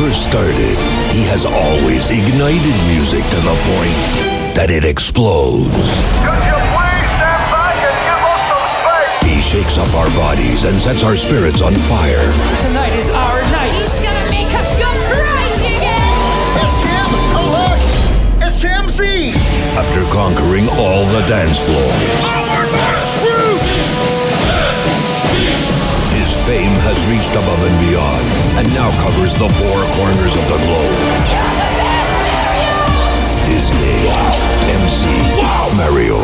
first started, he has always ignited music to the point that it explodes. Could you please stand back and give us some space? He shakes up our bodies and sets our spirits on fire. Tonight is our night. He's gonna make us go crazy again! It's him! Oh, look! It's him, Z! After conquering all the dance floors, his fame has reached above and beyond and now covers the four corners of the globe. His name, MC Mario.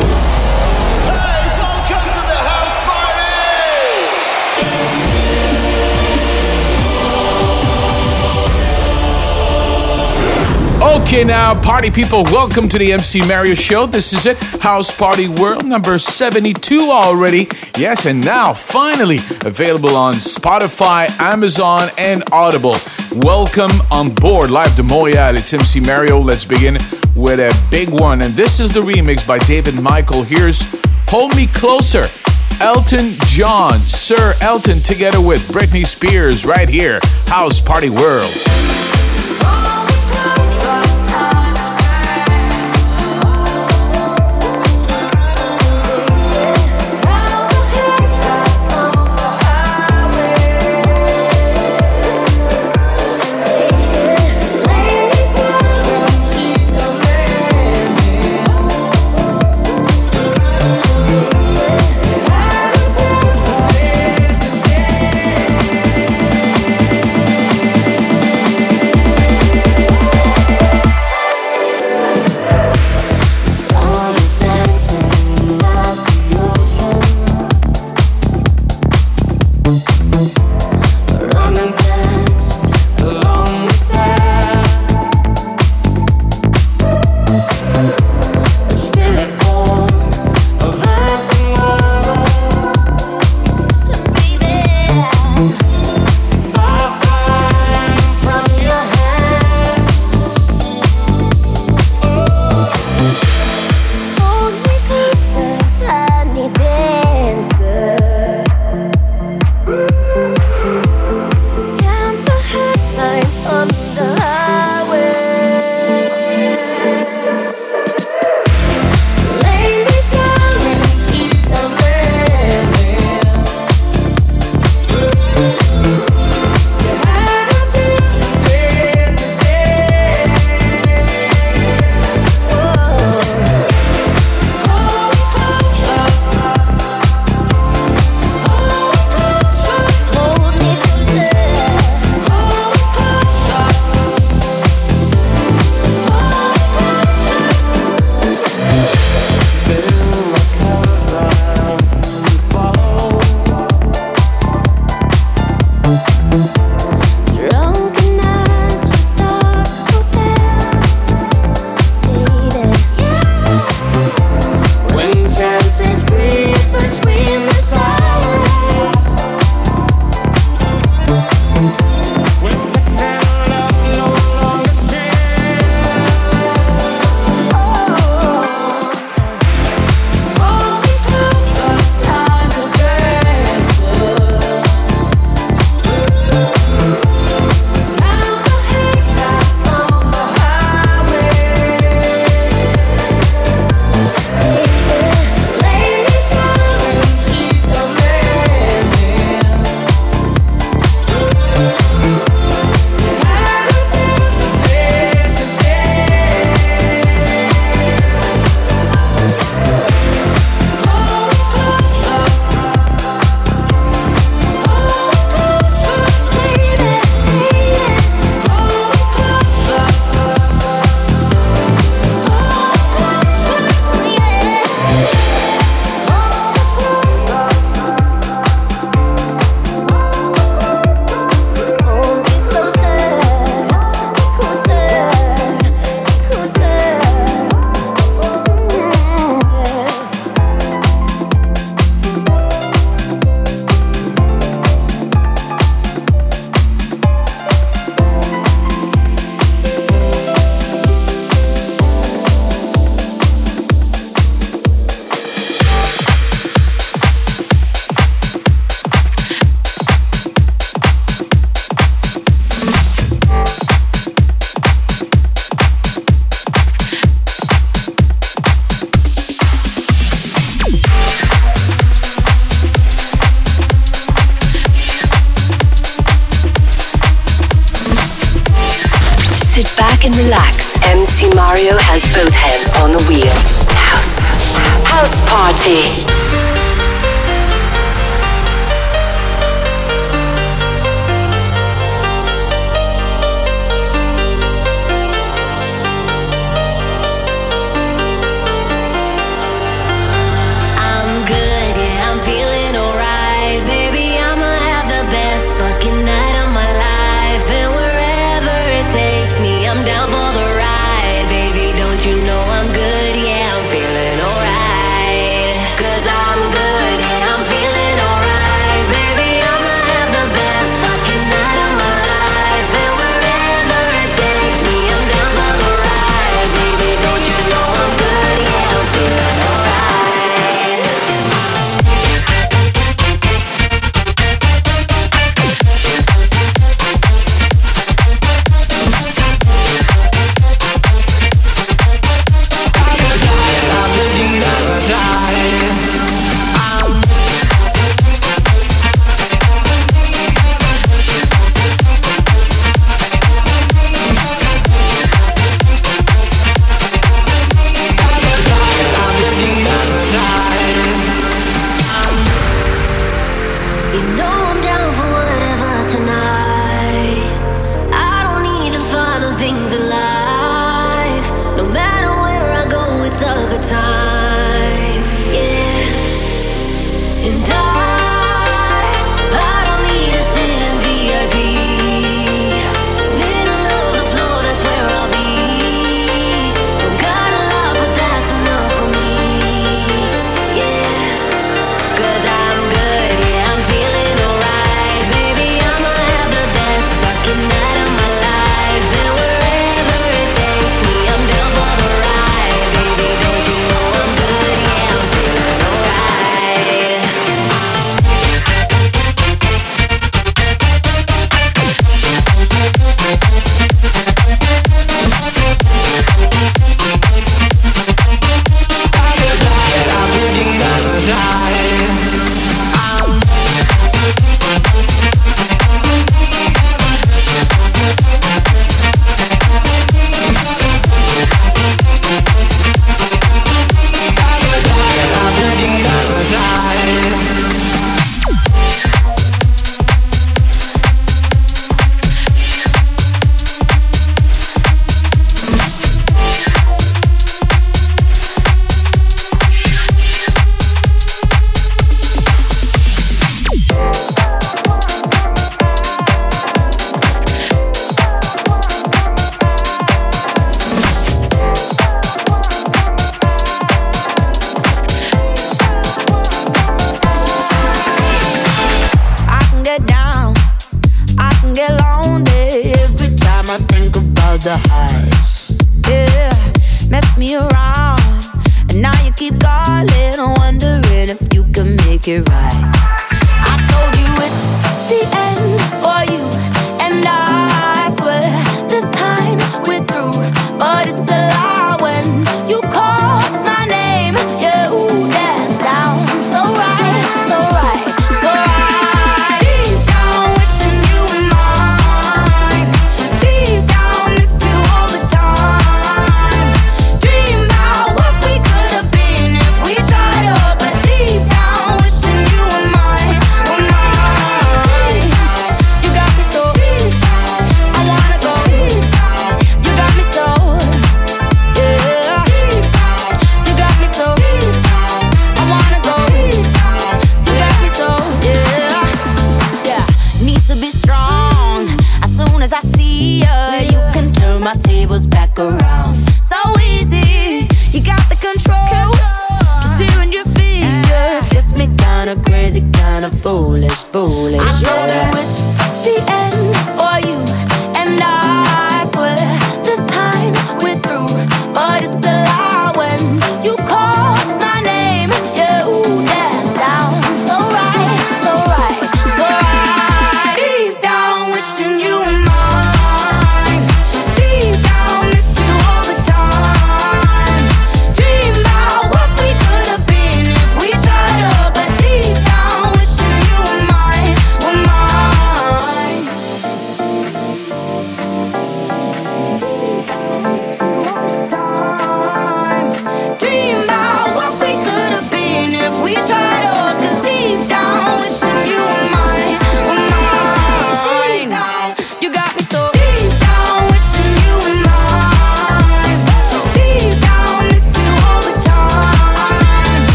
Hey, welcome to the house party! Okay, now, party people, welcome to the MC Mario Show. This is it, House Party World number 72 already. Yes, and now finally available on Spotify, Amazon, and Audible. Welcome on board, live de Montreal. It's MC Mario. Let's begin with a big one, and this is the remix by David Michael. Here's Hold Me Closer. Elton John, Sir Elton, together with Britney Spears, right here, House Party World.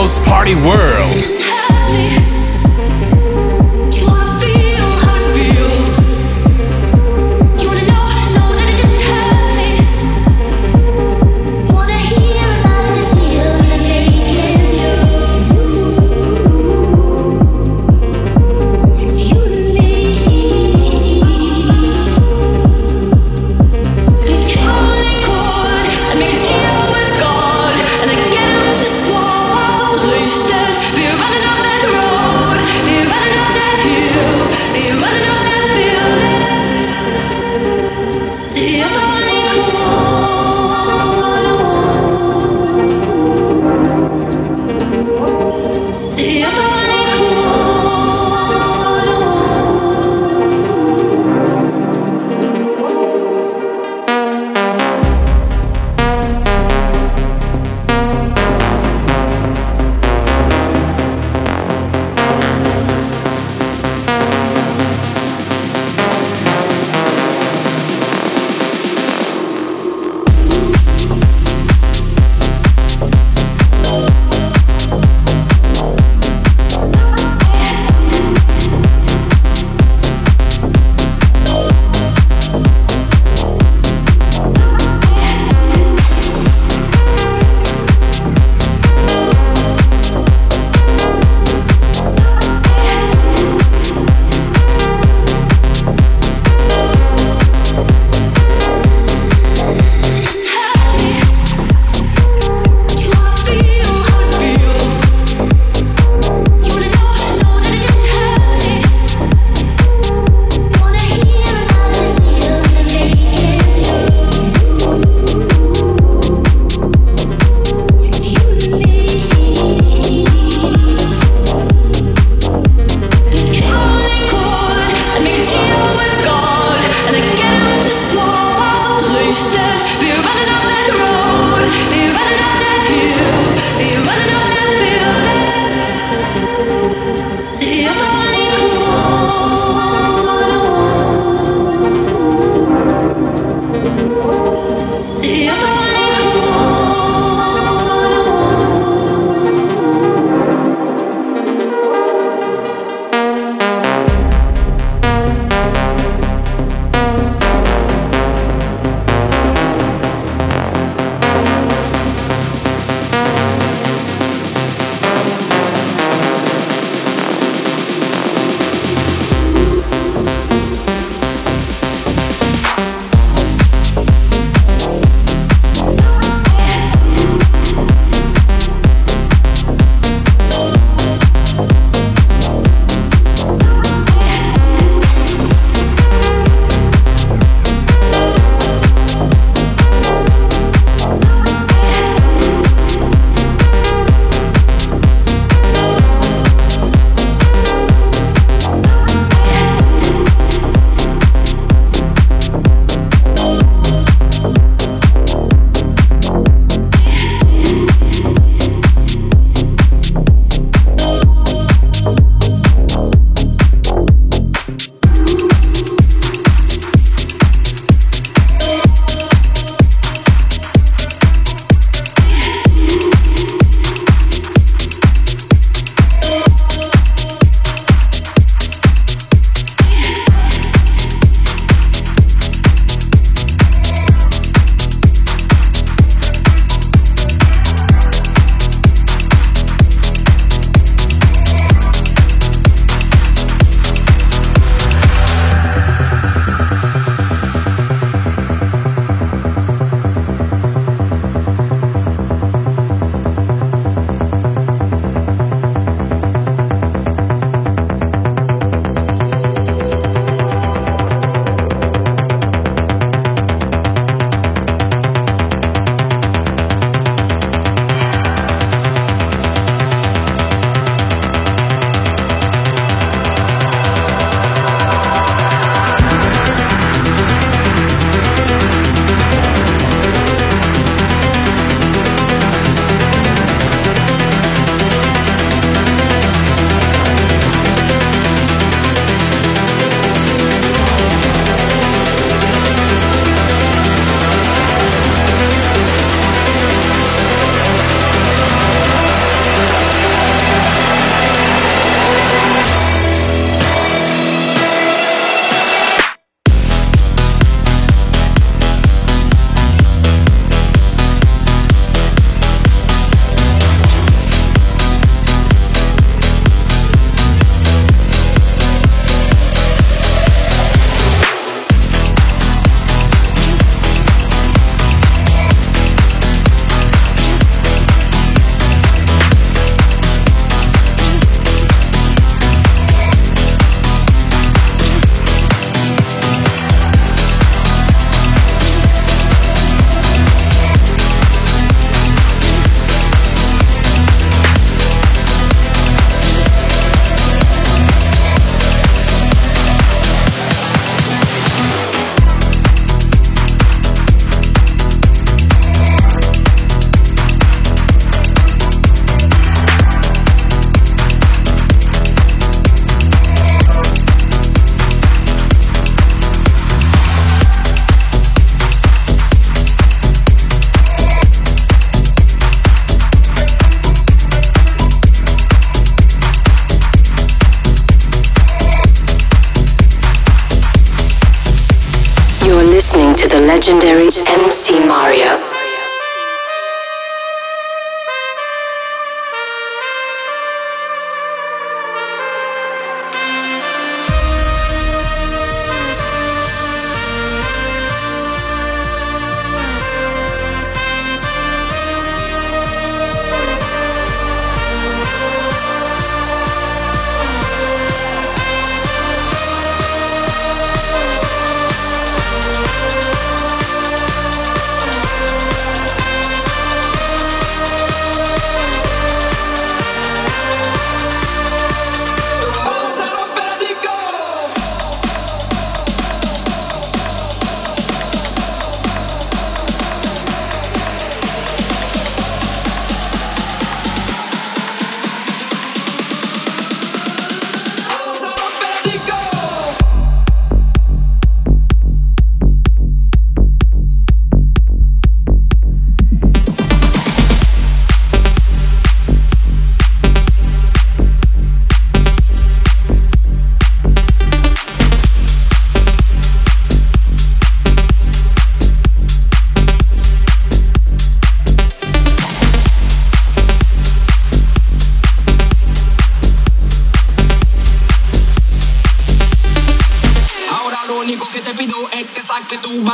House Party World.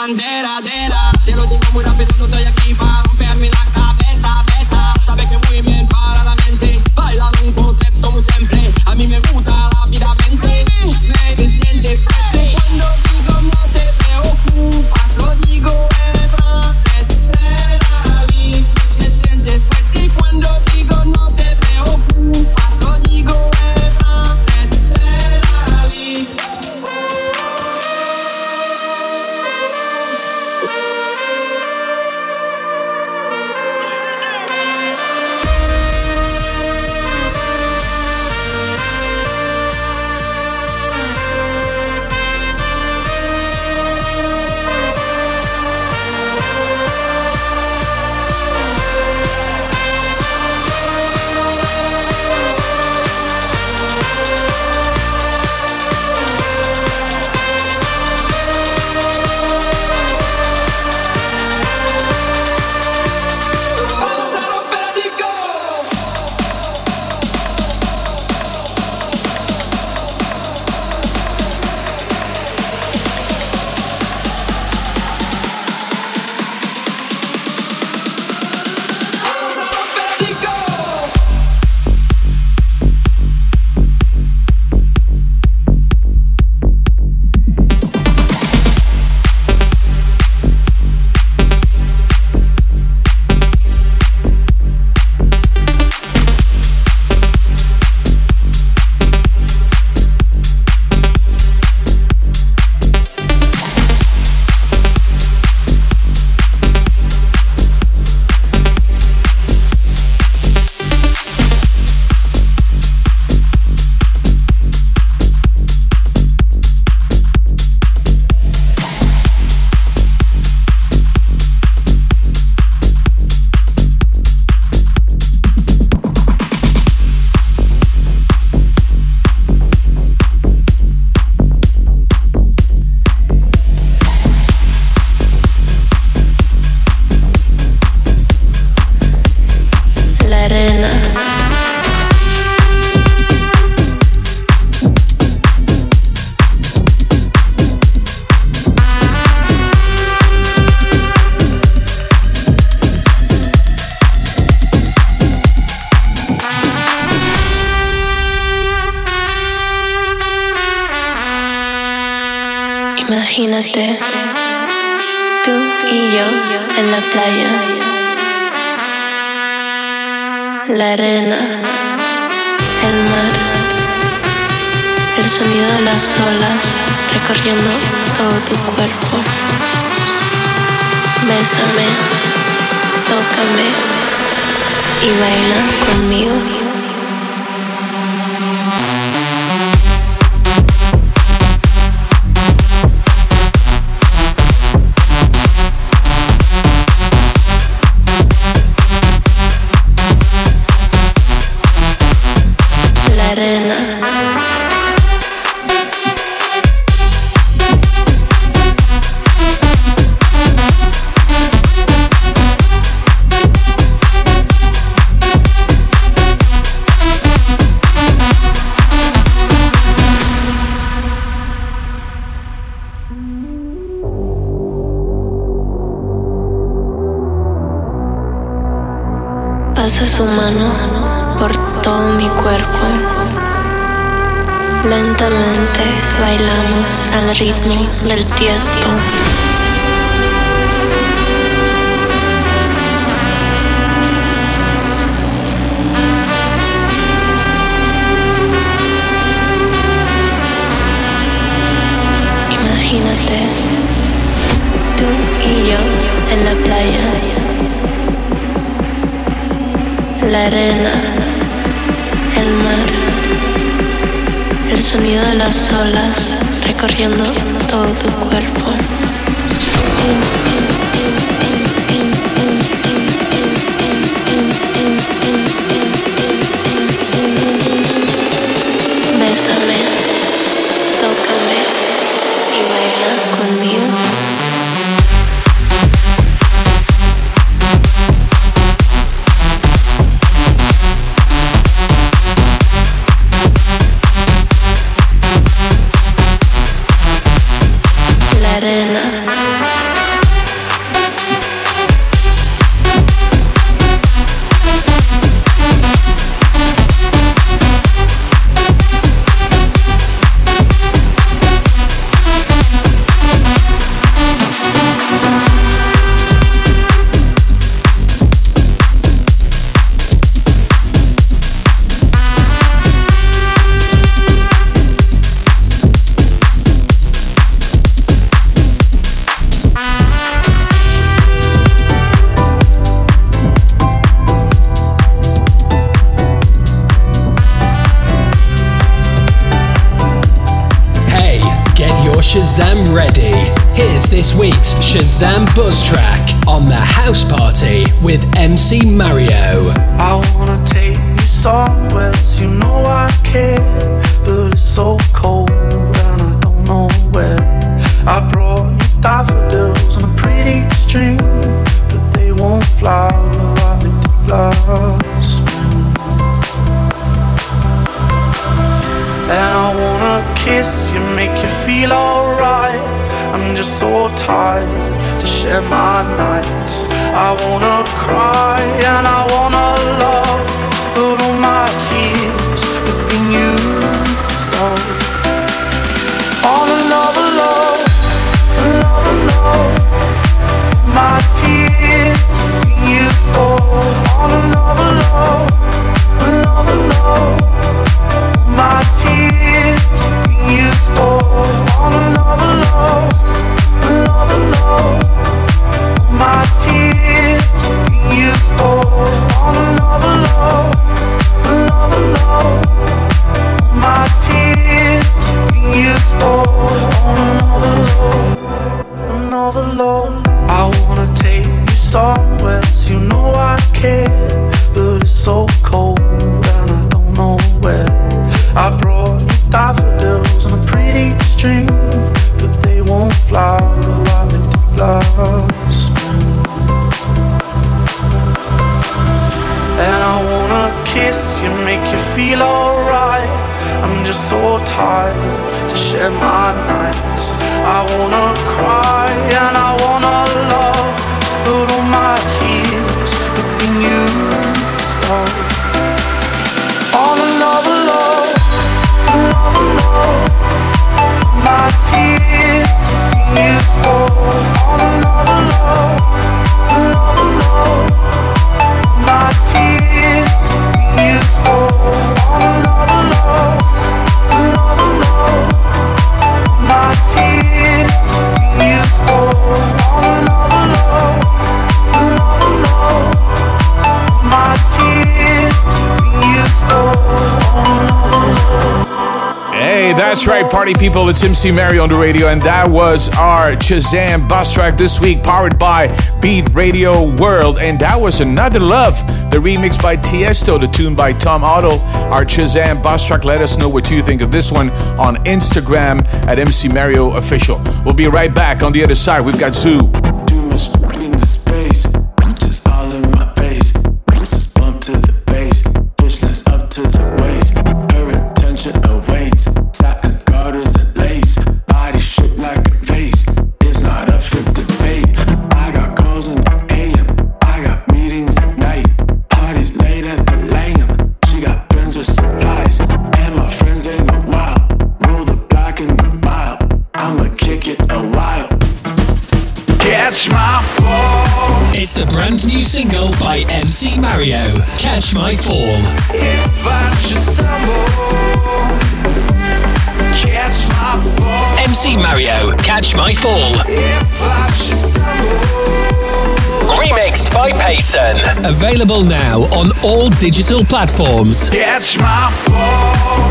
Imagínate, su mano por todo mi cuerpo. Lentamente bailamos al ritmo del tiesto. recorriendo todo tu cuerpo. Sam Buzz Track on the House Party with MC Mar. party people, it's MC Mario on the radio, and that was our Shazam bus track this week, powered by Beat Radio World. And that was Another Love, the remix by Tiesto, the tune by Tom Odell. Our Shazam bus track, let us know what you think of this one on Instagram at MC Mario Official. We'll be right back on the other side. We've got Zoo. Catch My Fall. MC Mario, Catch My Fall. Remixed by Payson. Available now on all digital platforms. Catch my fall.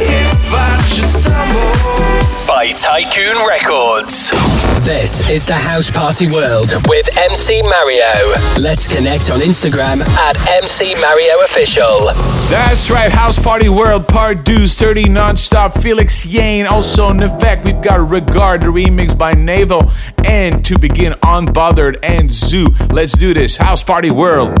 If I should stumble. By Tycoon Records. This is the House Party World with MC Mario. Let's connect on Instagram at MC Mario Official. That's right, House Party World Part 2 30 non-stop. Felix Jaehn. Also, in effect, we've got Regard, the remix by Navo. And to begin, Unbothered and Zoo. Let's do this, House Party World.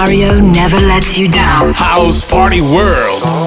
Mario never lets you down. House Party World.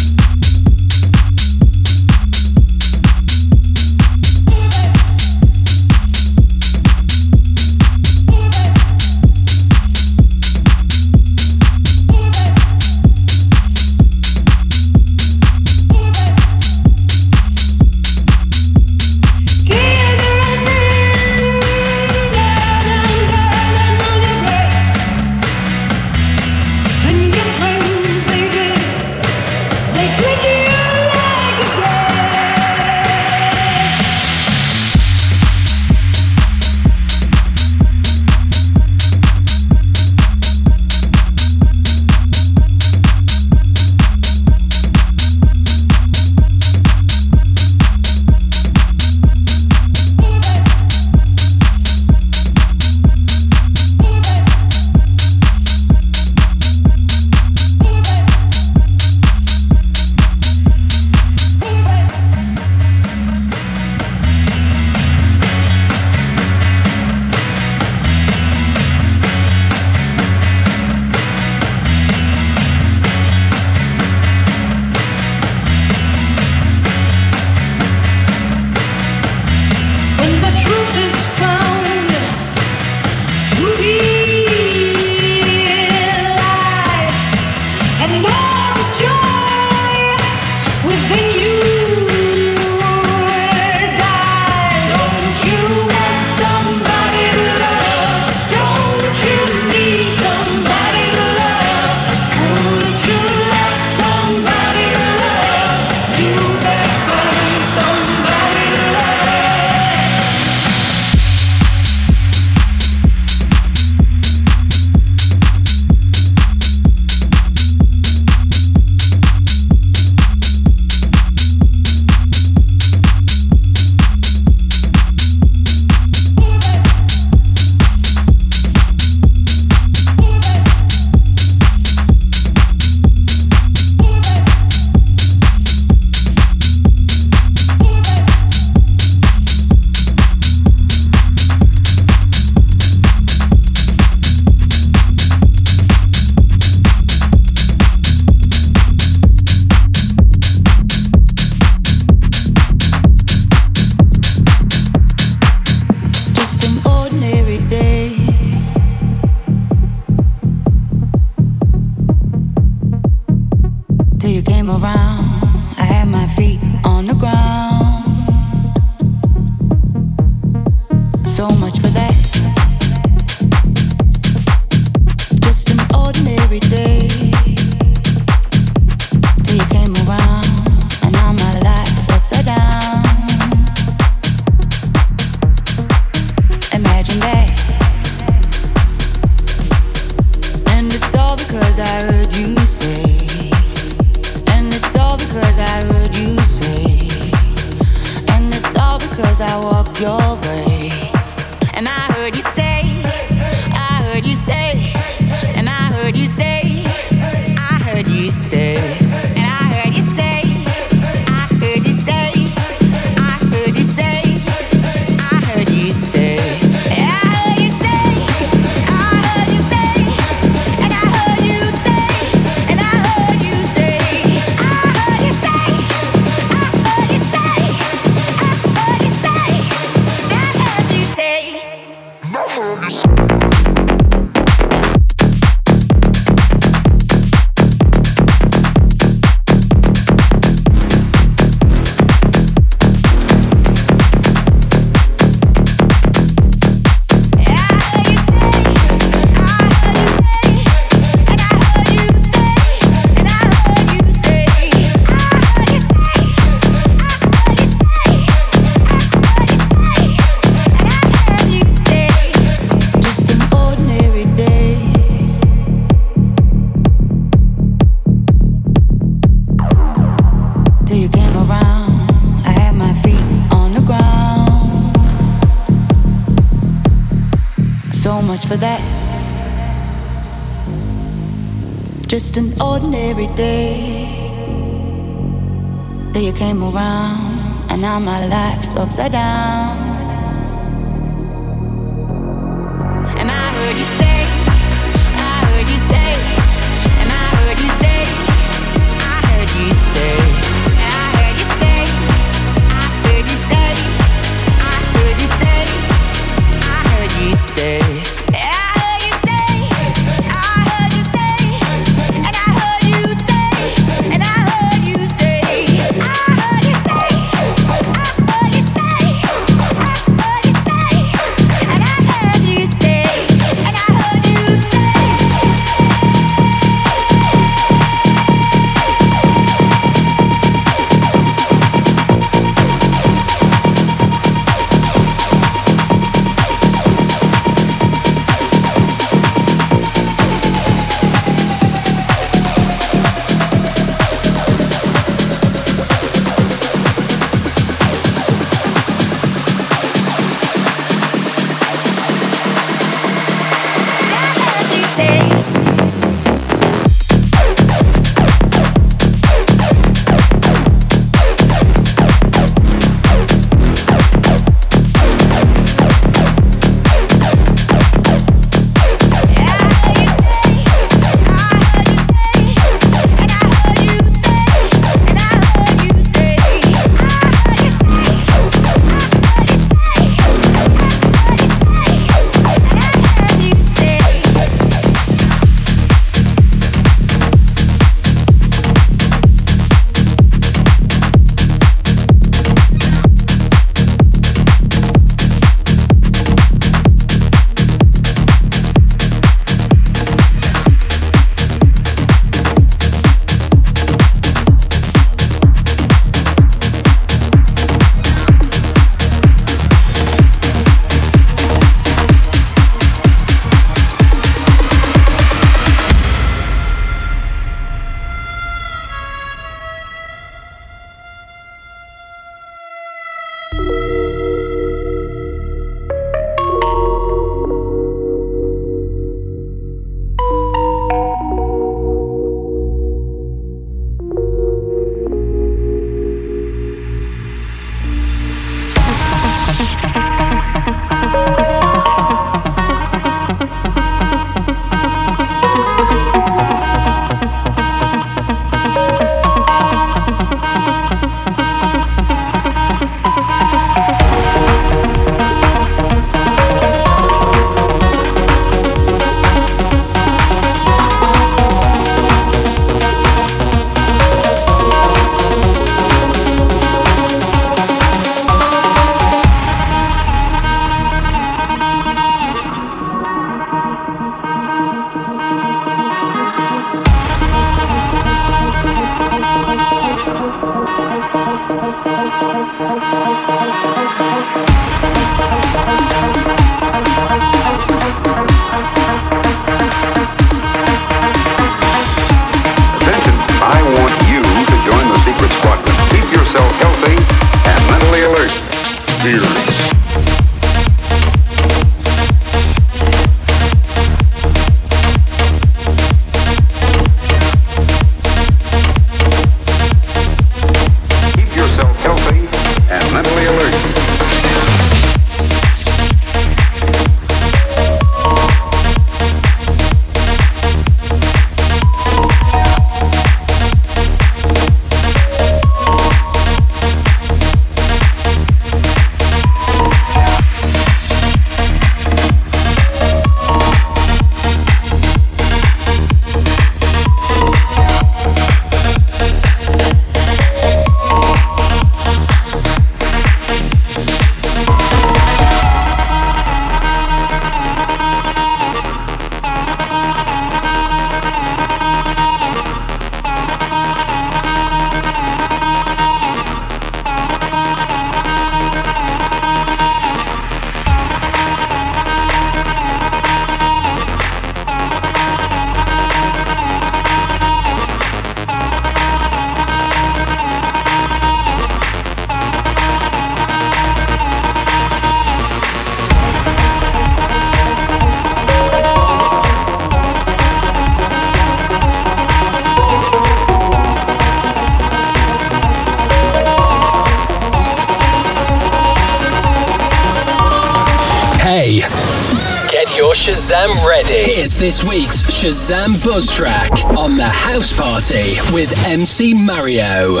It's this week's Shazam Buzz track on the house party with MC Mario.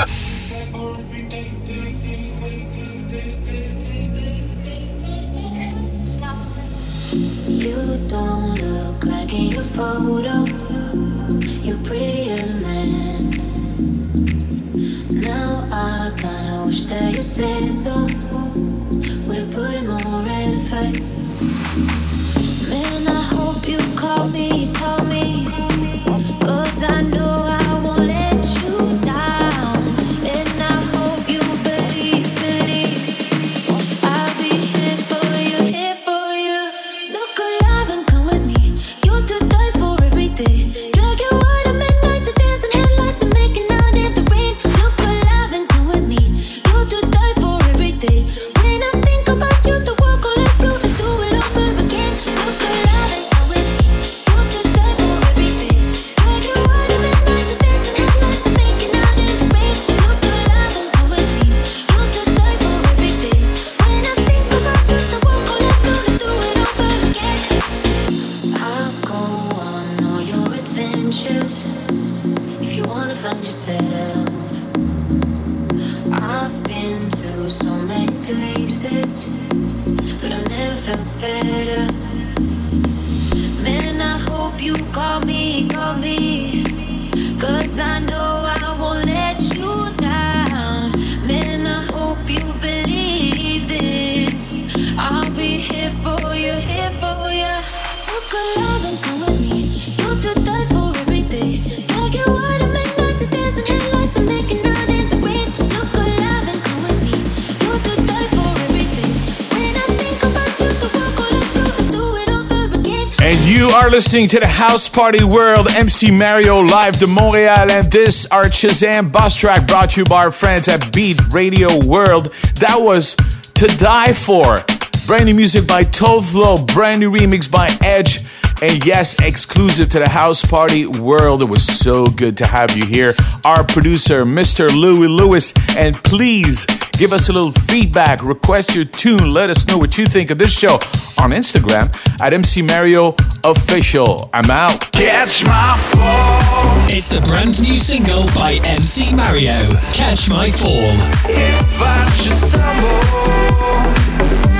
listening to the House Party World MC Mario live to Montreal, and this our Shazam Buzz track brought to you by our friends at Beat Radio World. That was To Die For. Brand new music by Tove Lo, brand new remix by Edge, and yes, exclusive to the house party world. It was so good to have you here. Our producer, Mr. Louie Lewis. And please give us a little feedback, request your tune, let us know what you think of this show on Instagram at MC Mario Official. I'm out. Catch my fall. It's the brand new single by MC Mario. Catch my fall. If I should stumble.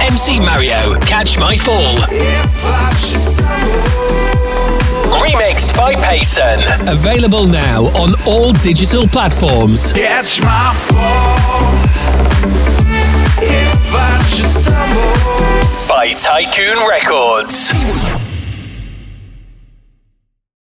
MC Mario, Catch My Fall. Remixed by Payson. Available now on all digital platforms. Catch my fall. If I should stumble. By Tycoon Records.